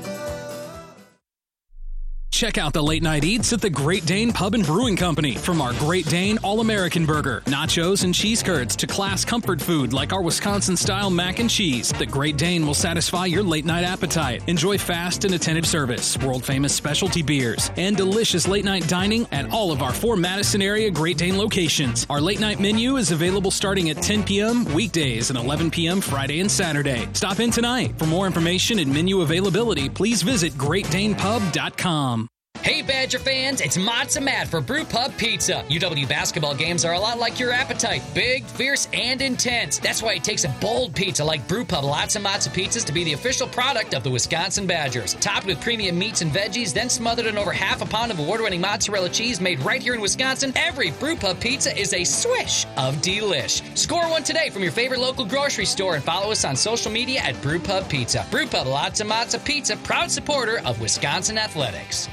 Check out the late night eats at the Great Dane Pub and Brewing Company. From our Great Dane All American Burger, nachos, and cheese curds to class comfort food like our Wisconsin style mac and cheese, the Great Dane will satisfy your late night appetite. Enjoy fast and attentive service, world famous specialty beers, and delicious late night dining at all of our four Madison area Great Dane locations. Our late night menu is available starting at 10 p.m. weekdays and 11 p.m. Friday and Saturday. Stop in tonight. For more information and menu availability, please visit greatdanepub.com. Hey Badger fans, it's Motzza Matt for Brew Pub Pizza. UW basketball games are a lot like your appetite big, fierce, and intense. That's why it takes a bold pizza like Brew Pub Lotzza Motzza Pizzas to be the official product of the Wisconsin Badgers. Topped with premium meats and veggies, then smothered in over half a pound of award winning mozzarella cheese made right here in Wisconsin, every Brew Pub pizza is a swish of delish. Score one today from your favorite local grocery store and follow us on social media at Brew Pub Pizza. Brew Pub Lotzza Motzza Pizza, proud supporter of Wisconsin Athletics.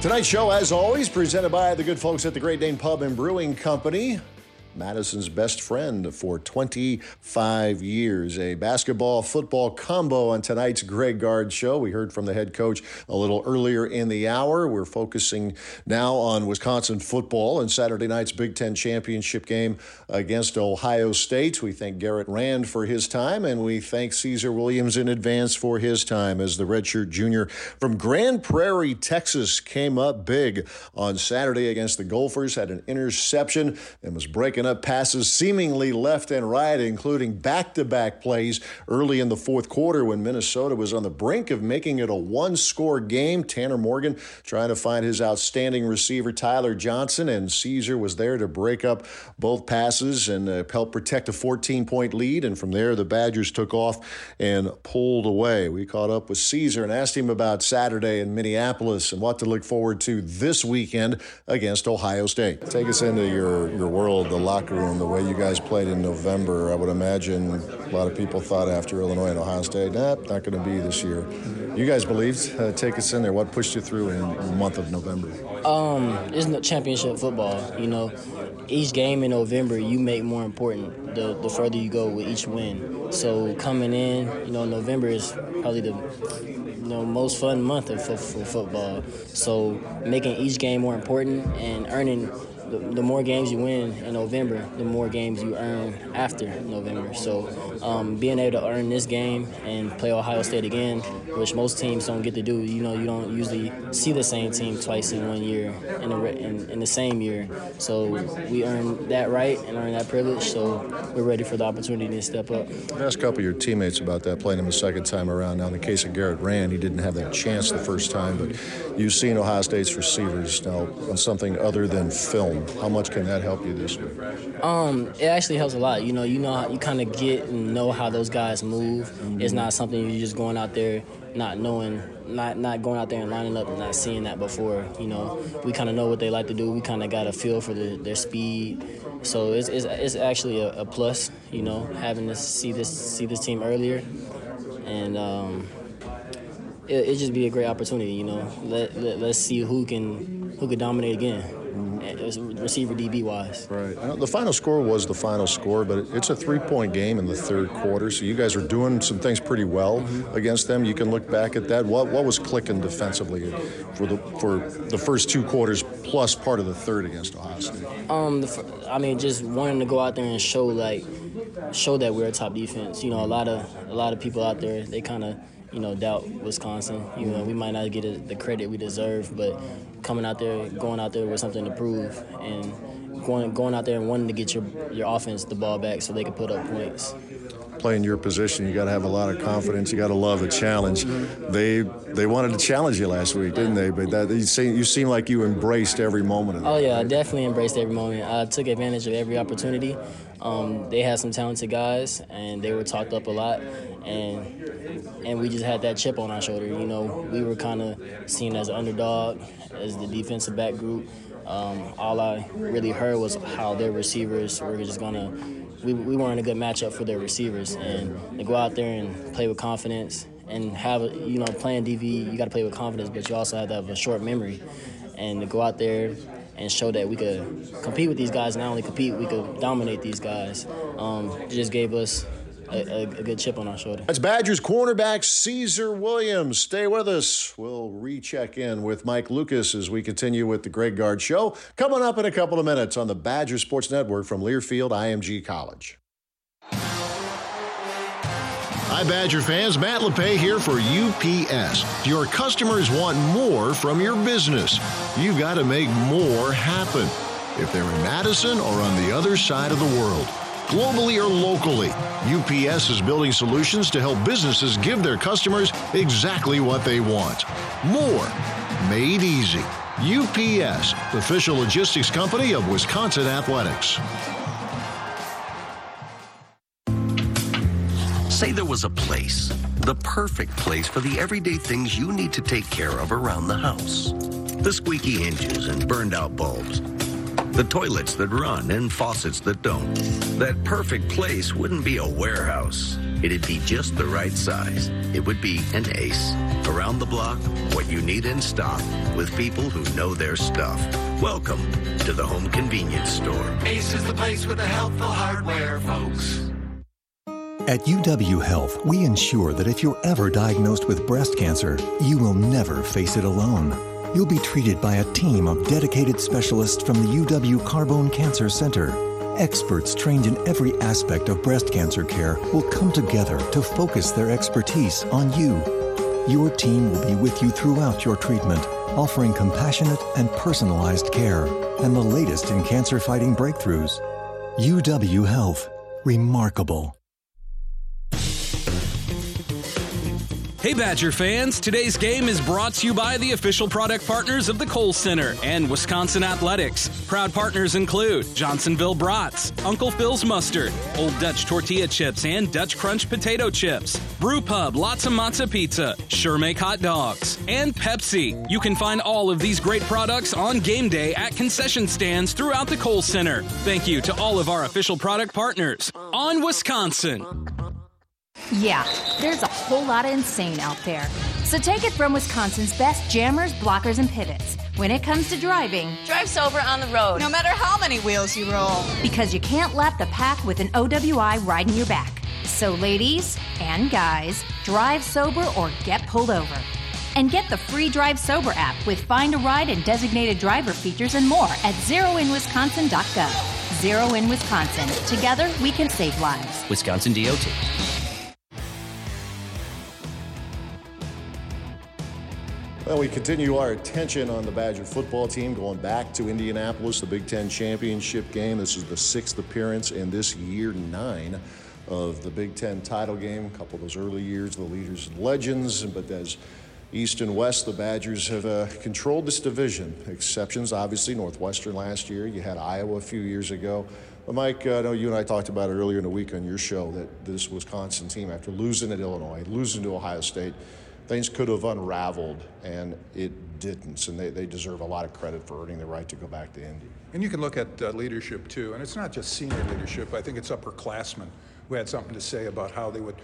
Tonight's show, as always, presented by the good folks at the Great Dane Pub and Brewing Company. Madison's best friend for 25 years. A basketball football combo on tonight's Greg Gard show. We heard from the head coach a little earlier in the hour. We're focusing now on Wisconsin football and Saturday night's Big Ten championship game against Ohio State. We thank Garrett Rand for his time, and we thank Caesar Williams in advance for his time as the redshirt junior from Grand Prairie, Texas, came up big on Saturday against the Gophers, had an interception, and was breaking up passes seemingly left and right, including back to back plays early in the fourth quarter when Minnesota was on the brink of making it a one score game. Tanner Morgan trying to find his outstanding receiver, Tyler Johnson, and Caesar was there to break up both passes and uh, help protect a 14 point lead. And from there, the Badgers took off and pulled away. We caught up with Caesar and asked him about Saturday in Minneapolis and what to look forward to this weekend against Ohio State. Take us into your, your world, the locker room, the way you guys played in November, I would imagine a lot of people thought after Illinois and Ohio State, nah, not going to be this year. You guys believed. Uh, take us in there. What pushed you through in the month of November? Um, it's not championship football. You know, each game in November you make more important the, the further you go with each win. So coming in, you know, November is probably the you know most fun month of, for football. So making each game more important and earning the, the, more games you win in November, the more games you earn after November. So um, being able to earn this game and play Ohio State again, which most teams don't get to do, you know, you don't usually see the same team twice in one year in, a, in, in the same year. So we earned that right and earned that privilege. So we're ready for the opportunity to step up. Ask a couple of your teammates about that, playing him the second time around. Now, in the case of Garrett Rand, he didn't have that chance the first time, but you've seen Ohio State's receivers now on something other than film. How much can that help you this week? Um, it actually helps a lot. You know, you know, you kind of get and know how those guys move. Mm-hmm. It's not something you're just going out there not knowing, not not going out there and lining up and not seeing that before. You know, we kind of know what they like to do. We kind of got a feel for the, their speed. So it's, it's, it's actually a, a, plus. You know, having to see this see this team earlier, and. Um, it, it just be a great opportunity. You know, let, let let's see who can who can dominate again. Receiver DB wise. Right. The final score was the final score, but it's a three point game in the third quarter. So you guys are doing some things pretty well mm-hmm. against them. You can look back at that. What what was clicking defensively for the for the first two quarters plus part of the third against Ohio State? Um, the, I mean, just wanting to go out there and show like show that we're a top defense. You know, a lot of a lot of people out there they kind of you know doubt Wisconsin. You know, we might not get the credit we deserve, but coming out there, going out there with something to prove, and going going out there and wanting to get your your offense the ball back so they can put up points playing your position, you got to have a lot of confidence. You got to love a challenge. They they wanted to challenge you last week, didn't they? But that, you seem you seem like you embraced every moment of it. Oh yeah, I definitely embraced every moment. I took advantage of every opportunity. Um, they had some talented guys, and they were talked up a lot, and and we just had that chip on our shoulder. You know, we were kind of seen as an underdog, as the defensive back group. Um, all I really heard was how their receivers were just gonna we, we weren't a good matchup for their receivers. And to go out there and play with confidence and have, you know, playing DB, you got to play with confidence, but you also have to have a short memory. And to go out there and show that we could compete with these guys, not only compete, we could dominate these guys. Um, it just gave us a, a, good chip on our shoulder. That's Badgers cornerback Caesar Williams. Stay with us. We'll recheck in with Mike Lucas as we continue with the Greg Gard Show. Coming up in a couple of minutes on the Badger Sports Network from Learfield IMG College. Hi, Badger fans. Matt LePay here for UPS. Your customers want more from your business. You've got to make more happen. If they're in Madison or on the other side of the world globally or locally. UPS is building solutions to help businesses give their customers exactly what they want. More made easy. UPS, official logistics company of Wisconsin Athletics. Say there was a place, the perfect place for the everyday things you need to take care of around the house. The squeaky hinges and burned out bulbs the toilets that run and faucets that don't. That perfect place wouldn't be a warehouse. It'd be just the right size. It would be an ace. Around the block, what you need in stock, with people who know their stuff. Welcome to the home convenience store. Ace is the place with the helpful hardware, folks. At UW Health, we ensure that if you're ever diagnosed with breast cancer, you will never face it alone. You'll be treated by a team of dedicated specialists from the UW Carbone Cancer Center. Experts trained in every aspect of breast cancer care will come together to focus their expertise on you. Your team will be with you throughout your treatment, offering compassionate and personalized care and the latest in cancer fighting breakthroughs. UW Health. Remarkable. Hey, Badger fans! Today's game is brought to you by the official product partners of the Kohl Center and Wisconsin Athletics. Proud partners include Johnsonville Brats, Uncle Phil's Mustard, Old Dutch Tortilla Chips and Dutch Crunch Potato Chips, Brew Pub Lotzza Motzza Pizza, Sure Make Hot Dogs, and Pepsi. You can find all of these great products on game day at concession stands throughout the Kohl Center. Thank you to all of our official product partners on Wisconsin. Yeah, there's a whole lot of insane out there. So take it from Wisconsin's best jammers, blockers, and pivots. When it comes to driving, drive sober on the road, no matter how many wheels you roll. Because you can't lap the pack with an OWI riding your back. So, ladies and guys, drive sober or get pulled over. And get the free Drive Sober app with Find a Ride and designated driver features and more at zeroinwisconsin.gov. Zero in Wisconsin. Together, we can save lives. Wisconsin DOT. Well, we continue our attention on the Badger football team going back to Indianapolis, the Big Ten championship game. This is the sixth appearance in this year nine of the Big Ten title game. A couple of those early years, the leaders and legends, but as East and West, the Badgers have uh, controlled this division. Exceptions, obviously, Northwestern last year. You had Iowa a few years ago. But Mike, uh, I know you and I talked about it earlier in the week on your show that this Wisconsin team, after losing at Illinois, losing to Ohio State, things could have unraveled, and it didn't. And they, they deserve a lot of credit for earning the right to go back to Indy. And you can look at uh, leadership too, and it's not just senior leadership. I think it's upperclassmen who had something to say about how they would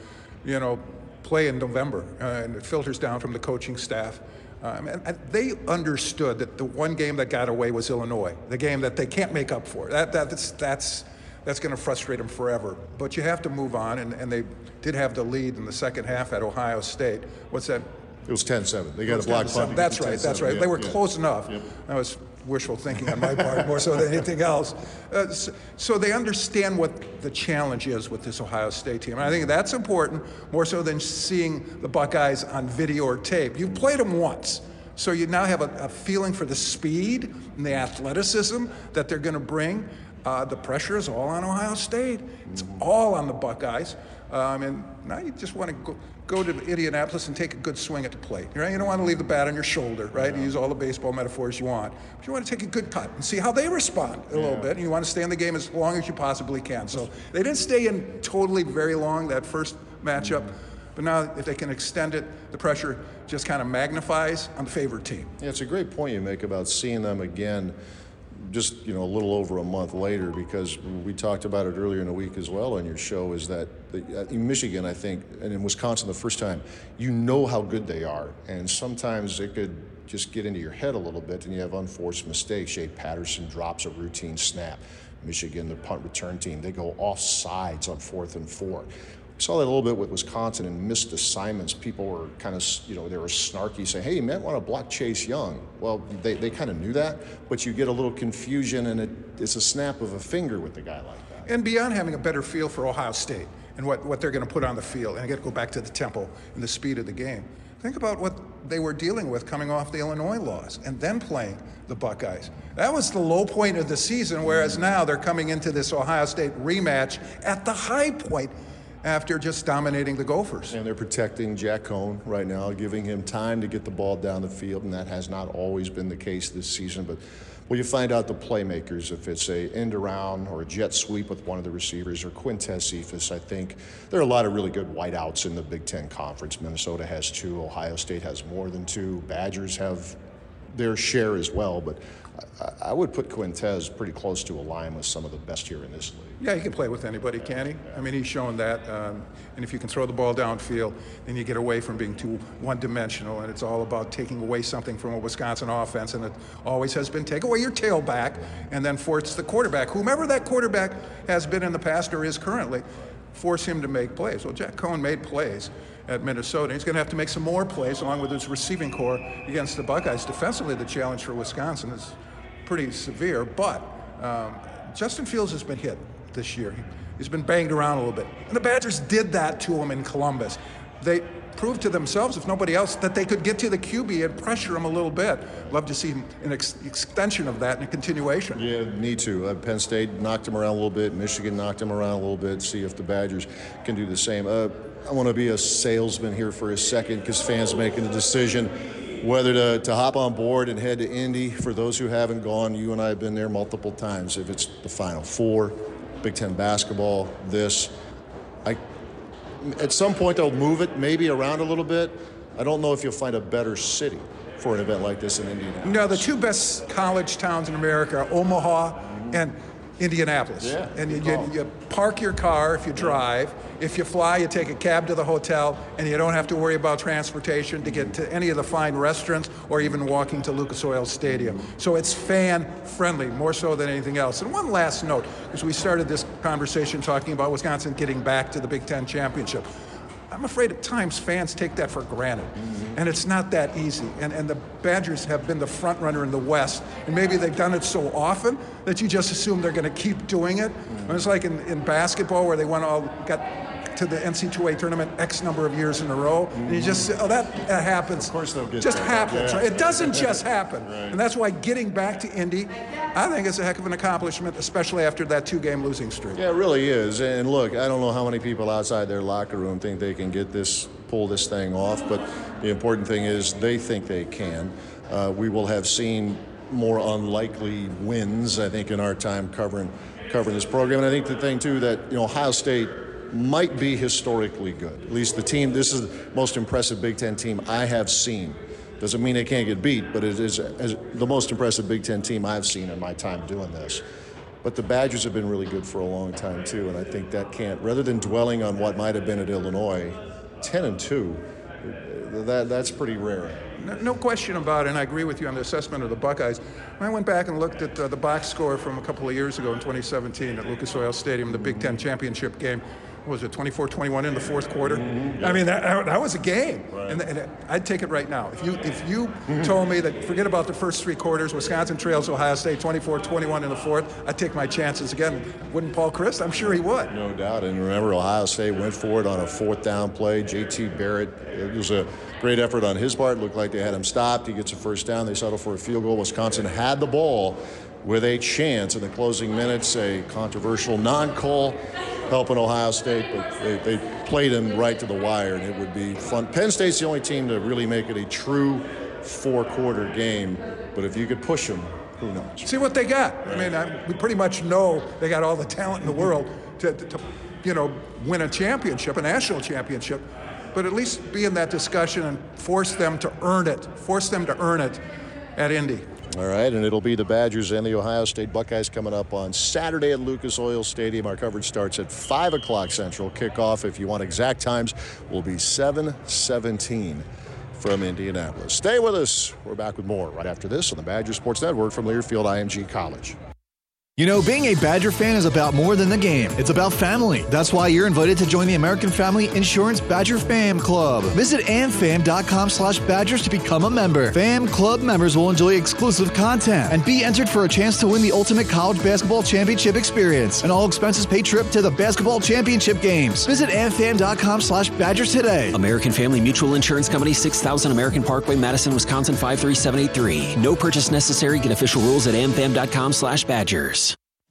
you know, play in November, uh, and it filters down from the coaching staff. Um, and, and they understood that the one game that got away was Illinois, the game that they can't make up for. That, that's that's that's going to frustrate them forever. But you have to move on, and, and they did have the lead in the second half at Ohio State. What's that? It was 10-7. They got a block punt. That's right. That's right. Yeah, they were yeah. close enough. Yep. That was wishful thinking on my part more so than anything else. Uh, so, so they understand what the challenge is with this Ohio State team. And I think that's important more so than seeing the Buckeyes on video or tape. You've played them once. So you now have a, a feeling for the speed and the athleticism that they're going to bring. Uh, the pressure is all on Ohio State. It's all on the Buckeyes. Um, and now you just want to go, go to Indianapolis and take a good swing at the plate. Right? You don't want to leave the bat on your shoulder, right? You use all the baseball metaphors you want. But you want to take a good cut and see how they respond a little bit. And you want to stay in the game as long as you possibly can. So they didn't stay in totally very long that first matchup. But now, if they can extend it, the pressure just kind of magnifies on the favored team. Yeah, it's a great point you make about seeing them again just you know a little over a month later because we talked about it earlier in the week as well on your show is that uh, in Michigan I think and in Wisconsin the first time you know how good they are. And sometimes it could just get into your head a little bit and you have unforced mistakes. Shea Patterson drops a routine snap. Michigan the punt return team they go off sides on fourth and four saw that a little bit with Wisconsin and missed assignments. People were kind of, you know, they were snarky saying, hey, you might want to block Chase Young. Well, they, they kind of knew that, but you get a little confusion and it, it's a snap of a finger with a guy like that. And beyond having a better feel for Ohio State and what, what they're going to put on the field, and I got to go back to the tempo and the speed of the game. Think about what they were dealing with coming off the Illinois loss and then playing the Buckeyes. That was the low point of the season, whereas now they're coming into this Ohio State rematch at the high point after just dominating the Gophers. And they're protecting Jack Coan right now, giving him time to get the ball down the field, and that has not always been the case this season. But well, you find out the playmakers if it's a end around or a jet sweep with one of the receivers or Quintez Cephas. I think there are a lot of really good wideouts in the Big Ten Conference. Minnesota has two, Ohio State has more than two, Badgers have their share as well. But I, would put Quintez pretty close to a line with some of the best here in this league. Yeah, he can play with anybody, can he? I mean, he's shown that. Um, and if you can throw the ball downfield, then you get away from being too one-dimensional, and it's all about taking away something from a Wisconsin offense, and it always has been take away your tailback and then force the quarterback, whomever that quarterback has been in the past or is currently, force him to make plays. Well, Jack Coan made plays at Minnesota. He's going to have to make some more plays along with his receiving corps against the Buckeyes. Defensively, the challenge for Wisconsin is pretty severe, but um, Justin Fields has been hit this year. He's been banged around a little bit. And the Badgers did that to him in Columbus. They proved to themselves, if nobody else, that they could get to the QB and pressure him a little bit. Love to see an ex- extension of that and a continuation. Yeah, need to. Uh, Penn State knocked him around a little bit. Michigan knocked him around a little bit. See if the Badgers can do the same. Uh, I want to be a salesman here for a second because fans making a decision whether to, to hop on board and head to Indy. For those who haven't gone, you and I have been there multiple times. If it's the Final Four, Big Ten basketball, this, I at some point they'll move it maybe around a little bit. I don't know if you'll find a better city for an event like this in Indianapolis. No, the two best college towns in America are Omaha and Indianapolis. Yeah, and you, you, you park your car if you drive. If you fly, you take a cab to the hotel, and you don't have to worry about transportation to get to any of the fine restaurants or even walking to Lucas Oil Stadium. So it's fan friendly, more so than anything else. And one last note, because we started this conversation talking about Wisconsin getting back to the Big Ten championship. I'm afraid at times fans take that for granted, mm-hmm. and it's not that easy. And, and the Badgers have been the front runner in the West, and maybe they've done it so often that you just assume they're going to keep doing it. Mm-hmm. It's like in, in basketball where they won all got to the NC2A tournament X number of years in a row, and you just say, oh that, that happens. Of course they'll get just there. happens. Yeah. It doesn't just happen, Right. and that's why getting back to Indy, I think is a heck of an accomplishment, especially after that two-game losing streak. Yeah, it really is. And look, I don't know how many people outside their locker room think they can get this, pull this thing off, but the important thing is they think they can. Uh, we will have seen more unlikely wins, I think, in our time covering covering this program. And I think the thing too that you know Ohio State might be historically good. At least the team. This is the most impressive Big Ten team I have seen. Doesn't mean they can't get beat, but it is the most impressive Big Ten team I've seen in my time doing this. But the Badgers have been really good for a long time too, and I think that can't. Rather than dwelling on what might have been at Illinois, 10 and 2, that, that's pretty rare. No, no question about it, and I agree with you on the assessment of the Buckeyes. I went back and looked at uh, the box score from a couple of years ago in 2017 at Lucas Oil Stadium, the Big Ten championship game was it 24-21 in the fourth quarter? Mm-hmm. i mean that, that was a game. Right. and, and, i'd take it right now. If you if you told me that forget about the first three quarters wisconsin trails ohio state 24-21 in the fourth i'd take my chances again. Wouldn't paul Chryst? i'm sure he would. No doubt. And remember ohio state went for it on a fourth down play. Jt barrett it was a great effort on his part. Looked like they had him stopped. He gets a first down. They settle for a field goal. Wisconsin had the ball with a chance in the closing minutes a controversial non-call helping Ohio State, but they, they played him right to the wire, and it would be fun. Penn State's the only team to really make it a true four-quarter game, but if you could push them, who knows? See what they got. I mean, I, we pretty much know they got all the talent in the world to, to, to, you know, win a championship, a national championship, but at least be in that discussion and force them to earn it, force them to earn it at Indy. All right, and it'll be the Badgers and the Ohio State Buckeyes coming up on Saturday at Lucas Oil Stadium. Our coverage starts at 5 o'clock Central. Kickoff, if you want exact times, will be 717 from Indianapolis. Stay with us. We're back with more right after this on the Badger Sports Network from Learfield IMG College. You know, being a Badger fan is about more than the game. It's about family. That's why you're invited to join the American Family Insurance Badger Fam Club. Visit amfam.com slash badgers to become a member. Fam Club members will enjoy exclusive content and be entered for a chance to win the ultimate college basketball championship experience. An all expenses paid trip to the basketball championship games. Visit amfam.com slash badgers today. American Family Mutual Insurance Company, 6000 American Parkway, Madison, Wisconsin, 53783. No purchase necessary. Get official rules at amfam.com slash badgers.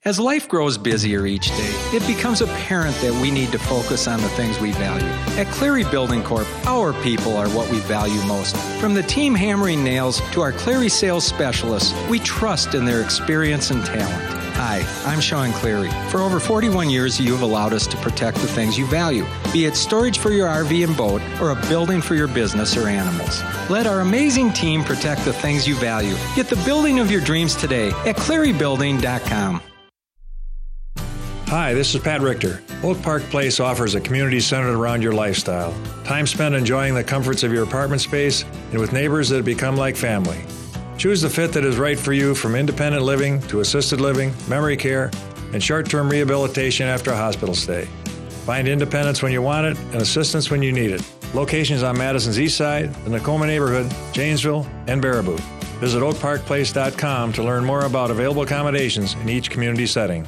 As life grows busier each day, it becomes apparent that we need to focus on the things we value. At Cleary Building Corp, our people are what we value most. From the team hammering nails to our Cleary sales specialists, we trust in their experience and talent. Hi, I'm Sean Cleary. For over 41 years, you have allowed us to protect the things you value, be it storage for your RV and boat or a building for your business or animals. Let our amazing team protect the things you value. Get the building of your dreams today at clearybuilding.com. Hi, this is Pat Richter. Oak Park Place offers a community centered around your lifestyle. Time spent enjoying the comforts of your apartment space and with neighbors that become like family. Choose the fit that is right for you from independent living to assisted living, memory care, and short term rehabilitation after a hospital stay. Find independence when you want it and assistance when you need it. Locations on Madison's East Side, the Nakoma neighborhood, Janesville, and Baraboo. Visit oakparkplace.com to learn more about available accommodations in each community setting.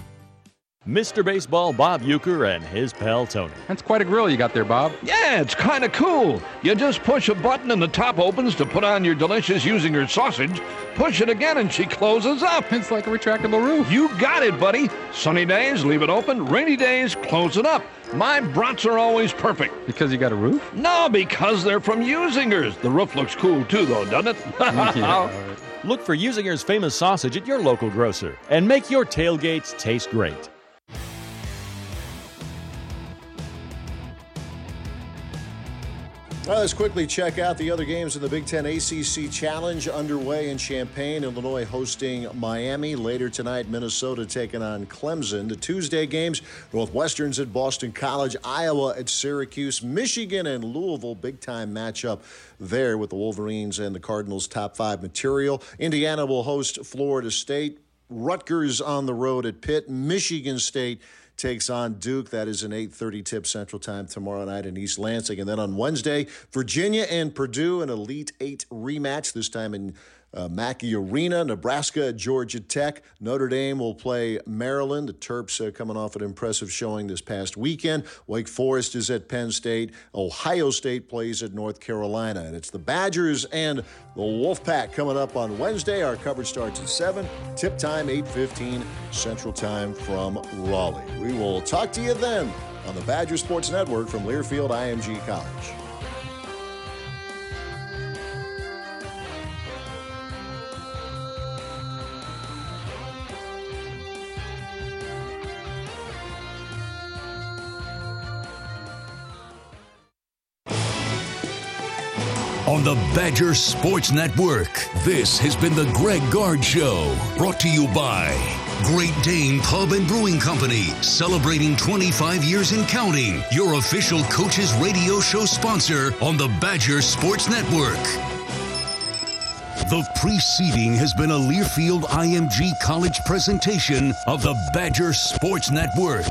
Mr. Baseball Bob Uecker and his pal Tony. That's quite a grill you got there, Bob. Yeah, it's kind of cool. You just push a button and the top opens to put on your delicious Usinger sausage. Push it again and she closes up. It's like a retractable roof. You got it, buddy. Sunny days, leave it open. Rainy days, close it up. My brats are always perfect. Because you got a roof? No, because they're from Usingers. The roof looks cool too, though, doesn't it? yeah, Look for Usinger's famous sausage at your local grocer and make your tailgates taste great. Let's quickly check out the other games in the Big Ten ACC Challenge underway in Champaign. Illinois hosting Miami. Later tonight, Minnesota taking on Clemson. The Tuesday games Northwestern's at Boston College, Iowa at Syracuse, Michigan and Louisville. Big time matchup there with the Wolverines and the Cardinals' top five material. Indiana will host Florida State. Rutgers on the road at Pitt. Michigan State takes on Duke. That is an 8:30 tip Central Time tomorrow night in East Lansing. And then on Wednesday, Virginia and Purdue, an Elite Eight rematch. This time in uh, Mackey Arena, Nebraska, Georgia Tech. Notre Dame will play Maryland. The Terps uh, coming off an impressive showing this past weekend. Wake Forest is at Penn State. Ohio State plays at North Carolina. And it's the Badgers and the Wolfpack coming up on Wednesday. Our coverage starts at 7. Tip time 8.15 Central Time from Raleigh. We will talk to you then on the Badger Sports Network from Learfield IMG College. On the Badger Sports Network. This has been the Greg Gard Show, brought to you by Great Dane Pub and Brewing Company, celebrating 25 years and counting. Your official coaches radio show sponsor on the Badger Sports Network. The preceding has been a Learfield IMG College presentation of the Badger Sports Network.